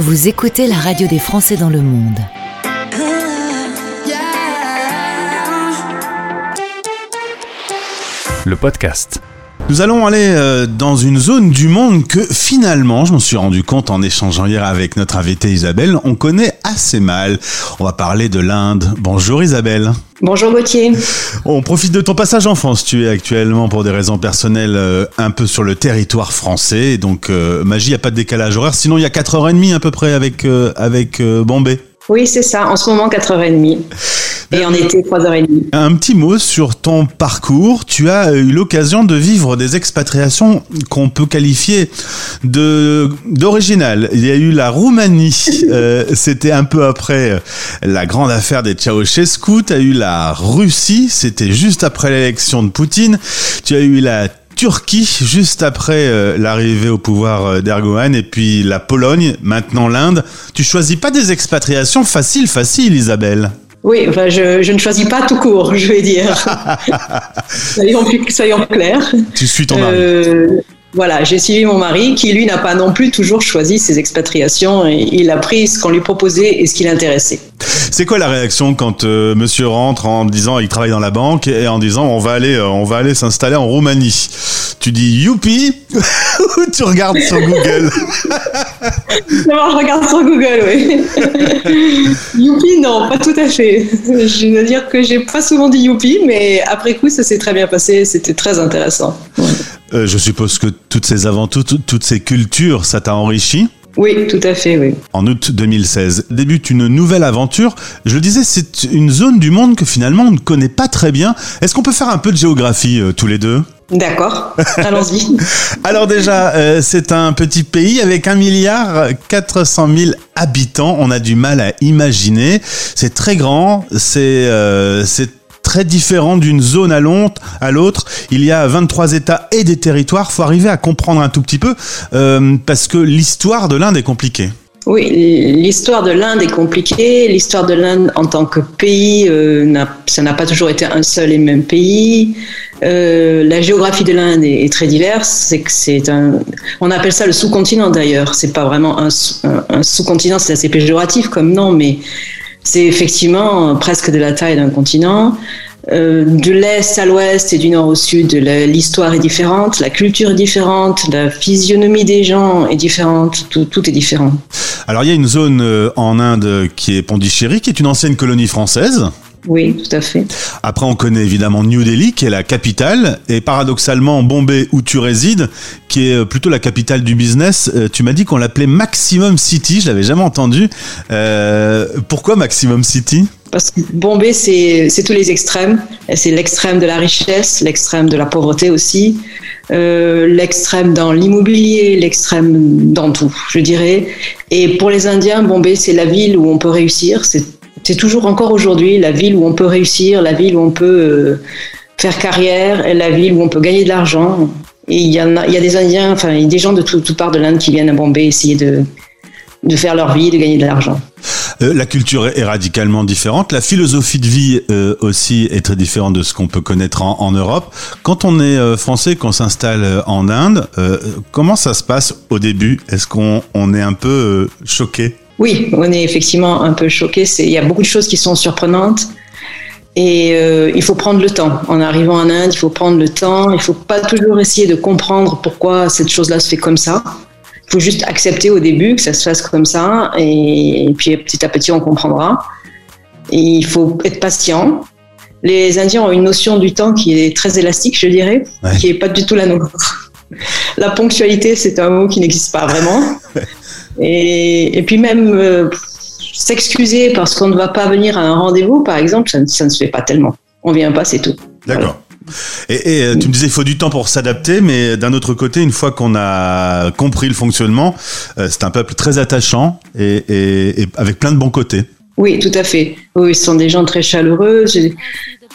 Vous écoutez la radio des Français dans le monde. Le podcast. Nous allons aller euh, dans une zone du monde que finalement, je m'en suis rendu compte en échangeant hier avec notre invitée Isabelle, on connaît assez mal. On va parler de l'Inde. Bonjour Isabelle. Bonjour Gauthier. On profite de ton passage en France. Tu es actuellement, pour des raisons personnelles, euh, un peu sur le territoire français. Donc, euh, magie, il n'y a pas de décalage horaire. Sinon, il y a 4h30 à peu près avec, avec Bombay. Oui, c'est ça. En ce moment, 4h30. Et en été, 3h30. Un petit mot sur ton parcours. Tu as eu l'occasion de vivre des expatriations qu'on peut qualifier de d'originales. Il y a eu la Roumanie. Euh, c'était un peu après la grande affaire des Ceausescu. Tu as eu la Russie. C'était juste après l'élection de Poutine. Tu as eu la Turquie juste après euh, l'arrivée au pouvoir euh, d'Erdogan et puis la Pologne, maintenant l'Inde. Tu choisis pas des expatriations faciles, faciles, Isabelle? Oui, enfin, je, je, ne choisis pas tout court, je vais dire. soyons, soyons, clairs. Tu suis ton mari. Euh, voilà, j'ai suivi mon mari qui, lui, n'a pas non plus toujours choisi ses expatriations. Et il a pris ce qu'on lui proposait et ce qui l'intéressait. C'est quoi la réaction quand euh, monsieur rentre en disant il travaille dans la banque et en disant on va aller euh, on va aller s'installer en Roumanie? Tu dis youpi ou tu regardes sur Google? Non, je regarde sur Google, oui. youpi, non, pas tout à fait. Je veux dire que j'ai pas souvent dit youpi, mais après coup, ça s'est très bien passé. C'était très intéressant. Euh, je suppose que toutes ces aventures, toutes ces cultures, ça t'a enrichi? Oui, tout à fait, oui. En août 2016, débute une nouvelle aventure. Je le disais, c'est une zone du monde que finalement on ne connaît pas très bien. Est-ce qu'on peut faire un peu de géographie euh, tous les deux? D'accord, allons-y. Alors déjà, euh, c'est un petit pays avec un milliard 400 000 habitants. On a du mal à imaginer. C'est très grand, c'est euh, très différent d'une zone à l'autre. Il y a 23 États et des territoires. Faut arriver à comprendre un tout petit peu euh, parce que l'histoire de l'Inde est compliquée. Oui, l'histoire de l'Inde est compliquée. L'histoire de l'Inde en tant que pays, euh, ça n'a pas toujours été un seul et même pays. Euh, la géographie de l'Inde est, très diverse. C'est que c'est un, on appelle ça le sous-continent d'ailleurs. C'est pas vraiment un, un sous-continent, c'est assez péjoratif comme nom, mais c'est effectivement presque de la taille d'un continent. Euh, de l'est à l'ouest et du nord au sud, l'histoire est différente, la culture est différente, la physionomie des gens est différente, tout, tout est différent. Alors il y a une zone euh, en Inde qui est Pondichéry, qui est une ancienne colonie française. Oui, tout à fait. Après, on connaît évidemment New Delhi, qui est la capitale, et paradoxalement, Bombay, où tu résides, qui est euh, plutôt la capitale du business. Euh, tu m'as dit qu'on l'appelait Maximum City, je l'avais jamais entendu. Euh, pourquoi Maximum City? Parce que Bombay, c'est tous les extrêmes. C'est l'extrême de la richesse, l'extrême de la pauvreté aussi, l'extrême dans l'immobilier, l'extrême dans tout, je dirais. Et pour les Indiens, Bombay, c'est la ville où on peut réussir. C'est c'est toujours encore aujourd'hui la ville où on peut réussir, la ville où on peut euh, faire carrière, la ville où on peut gagner de l'argent. Il y, a, des Indiens, enfin, des gens de toutes parts de l'Inde qui viennent à Bombay essayer de, faire leur vie, de gagner de l'argent. Euh, la culture est radicalement différente. La philosophie de vie euh, aussi est très différente de ce qu'on peut connaître en, Europe. Quand on est français, qu'on s'installe en Inde, comment ça se passe au début? Est-ce qu'on on est un peu choqué? Oui, on est effectivement un peu choqué. Il y a beaucoup de choses qui sont surprenantes. Et euh, il faut prendre le temps. En arrivant en Inde, il faut prendre le temps. Il ne faut pas toujours essayer de comprendre pourquoi cette chose-là se fait comme ça. Il faut juste accepter au début que ça se fasse comme ça. Et, puis petit à petit, on comprendra. Et il faut être patient. Les Indiens ont une notion du temps qui est très élastique, je dirais, qui n'est pas du tout la nôtre. La ponctualité, c'est un mot qui n'existe pas vraiment. Et, puis même euh, s'excuser parce qu'on ne va pas venir à un rendez-vous, par exemple, ça, ne se fait pas tellement. On vient pas, c'est tout. D'accord. Et, euh, tu me disais il faut du temps pour s'adapter, mais d'un autre côté, une fois qu'on a compris le fonctionnement, euh, c'est un peuple très attachant et, et, avec plein de bons côtés. Oui, tout à fait. Oui, ce sont des gens très chaleureux.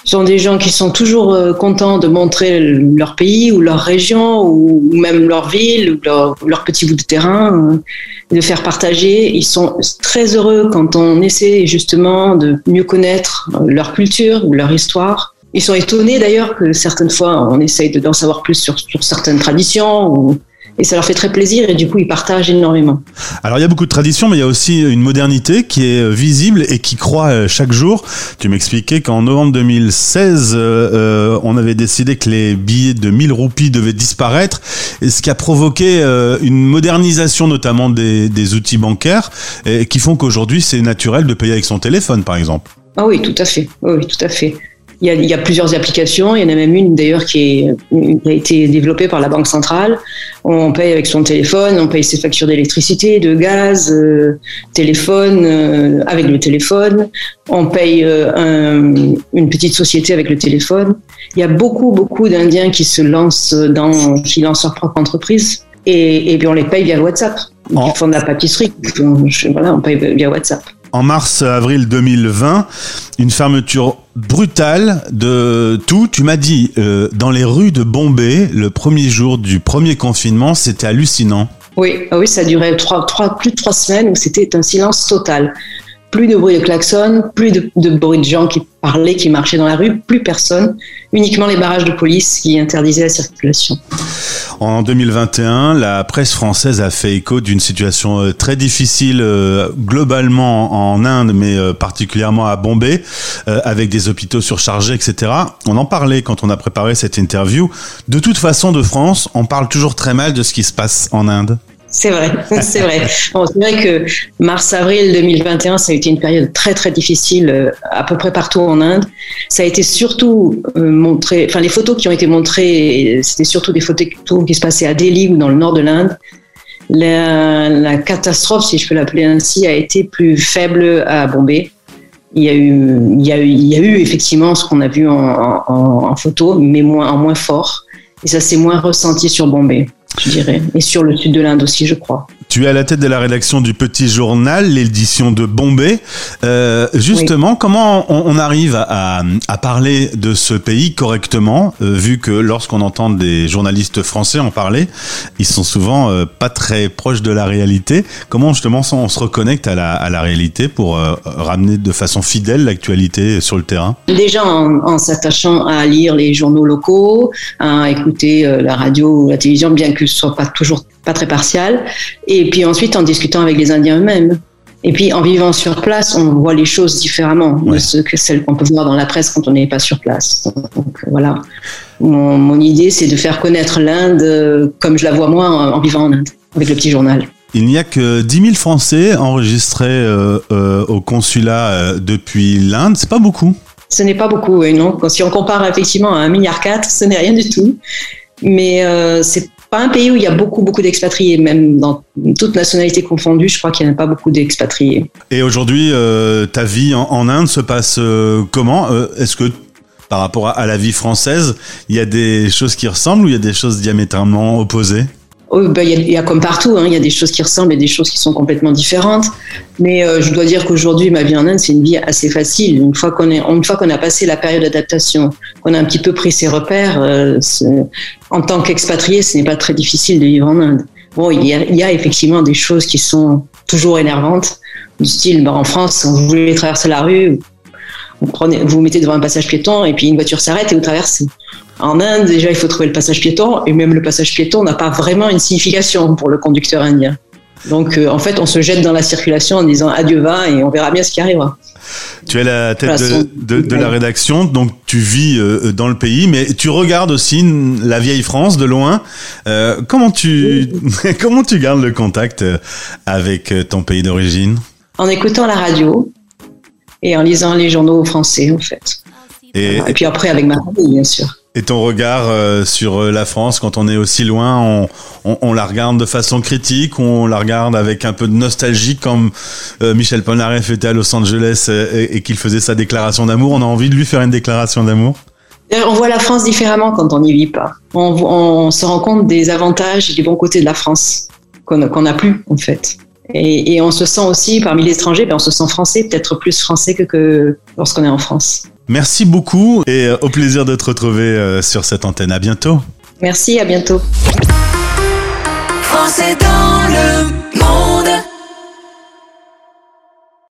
Sont des gens qui sont toujours euh, contents de montrer leur pays ou leur région ou même leur ville ou leur, petit bout de terrain, euh, de faire partager. Ils sont très heureux quand on essaie justement de mieux connaître leur culture ou leur histoire. Ils sont étonnés d'ailleurs que certaines fois on essaye d'en savoir plus sur, sur certaines traditions ou et ça leur fait très plaisir et du coup ils partagent énormément. Alors il y a beaucoup de traditions mais il y a aussi une modernité qui est visible et qui croît chaque jour. Tu m'expliquais qu'en novembre 2016 euh, on avait décidé que les billets de 1000 roupies devaient disparaître et ce qui a provoqué euh, une modernisation notamment des, des outils bancaires et qui font qu'aujourd'hui c'est naturel de payer avec son téléphone par exemple. Ah oui, tout à fait. Oui, tout à fait. Il y, a, plusieurs applications. Il y en a même une d'ailleurs qui, a été développée par la Banque centrale. On paye avec son téléphone, on paye ses factures d'électricité, de gaz, euh, téléphone euh, avec le téléphone. On paye euh, une petite société avec le téléphone. Il y a beaucoup, beaucoup d'Indiens qui se lancent dans, qui lancent leur propre entreprise. Et, et puis on les paye via WhatsApp. Ils font de la pâtisserie. Voilà, on paye via WhatsApp en mars-avril 2020, une fermeture brutale de tout. Tu m'as dit, euh, dans les rues de Bombay, le premier jour du premier confinement, c'était hallucinant. Oui, ah oui, ça durait trois, trois, plus de trois semaines où c'était un silence total plus de bruit de klaxon, plus de, bruit de gens qui parlaient, qui marchaient dans la rue, plus personne, uniquement les barrages de police qui interdisaient la circulation. En 2021, la presse française a fait écho d'une situation euh, très difficile euh, globalement en Inde, mais euh, particulièrement à Bombay, avec des hôpitaux surchargés, etc. On en parlait quand on a préparé cette interview. De toute façon, de France, on parle toujours très mal de ce qui se passe en Inde. C'est vrai, c'est vrai. c'est vrai que mars-avril 2021, ça a été une période très très difficile euh, à peu près partout en Inde. Ça a été surtout euh, montré, enfin les photos qui ont été montrées, c'était surtout des photos qui se passaient à Delhi ou dans le nord de l'Inde. La, catastrophe, si je peux l'appeler ainsi, a été plus faible à Bombay. Il y a eu, il y a eu, effectivement ce qu'on a vu en, photo, mais moins, en moins fort. Et ça s'est moins ressenti sur Bombay je dirais, et sur le sud de l'Inde aussi, je crois. Tu es à la tête de la rédaction du Petit Journal, l'édition de Bombay. Euh, justement, comment on, arrive à, parler de ce pays correctement, euh, vu que lorsqu'on entend des journalistes français en parler, ils sont souvent euh, pas très proches de la réalité. Comment justement on se reconnecte à la, réalité pour ramener de façon fidèle l'actualité sur le terrain? Déjà en, en s'attachant à lire les journaux locaux, à écouter la radio ou la télévision, bien que ce soit pas toujours pas très partial. Et puis ensuite, en discutant avec les Indiens eux-mêmes. Et puis, en vivant sur place, on voit les choses différemment de ce que celles qu'on peut voir dans la presse quand on n'est pas sur place. Donc, voilà. Mon, idée, c'est de faire connaître l'Inde euh, comme je la vois moi en, vivant en Inde, avec le petit journal. Il n'y a que 10 000 Français enregistrés euh, euh, au consulat depuis l'Inde. C'est pas beaucoup. Ce n'est pas beaucoup, et non. Si on compare effectivement à 1,4 milliard, ce n'est rien du tout. Mais c'est pas un pays où il y a beaucoup, beaucoup d'expatriés, même dans toute nationalité confondue, je crois qu'il n'y en a pas beaucoup d'expatriés. Et aujourd'hui, euh, ta vie en, Inde se passe euh, comment? Euh, Est-ce que par rapport à, la vie française, il y a des choses qui ressemblent ou il y a des choses diamétralement opposées? Bah, il y, a comme partout, hein, il y a des choses qui ressemblent et des choses qui sont complètement différentes. Mais euh, je dois dire qu'aujourd'hui, ma vie en Inde, c'est une vie assez facile. Une fois qu'on une a passé la période d'adaptation, qu'on a un petit peu pris ses repères, euh, en tant qu'expatrié, ce n'est pas très difficile de vivre en Inde. Bon, il y, a, effectivement des choses qui sont toujours énervantes, du style, bah, en France, vous voulez traverser la rue, vous, prenez, vous, vous mettez devant un passage piéton et puis une voiture s'arrête et vous traversez. En Inde, déjà, il faut trouver le passage piéton, et même le passage piéton n'a pas vraiment une signification pour le conducteur indien. Donc, euh, en fait, on se jette dans la circulation en disant adieu va et on verra bien ce qui arrivera. Tu es la tête de, la rédaction, donc tu vis euh, dans le pays, mais tu regardes aussi la vieille France de loin. Euh, comment tu comment tu gardes le contact avec ton pays d'origine? En écoutant la radio et en lisant les journaux français, en fait. Et, et puis après avec ma famille, bien sûr. Et ton regard euh, sur euh, la France, quand on est aussi loin, on, on, on, la regarde de façon critique, on la regarde avec un peu de nostalgie, comme euh, Michel Polnareff était à Los Angeles et, qu'il faisait sa déclaration d'amour? On a envie de lui faire une déclaration d'amour? On voit la France différemment quand on n'y vit pas. On, on, se rend compte des avantages et des bons côtés de la France qu'on n'a plus, en fait. Et, et, on se sent aussi, parmi les étrangers, ben on se sent français, peut-être plus français que, que lorsqu'on est en France. Merci beaucoup et euh, au plaisir de te retrouver euh, sur cette antenne. À bientôt. Merci, à bientôt. Français dans le monde.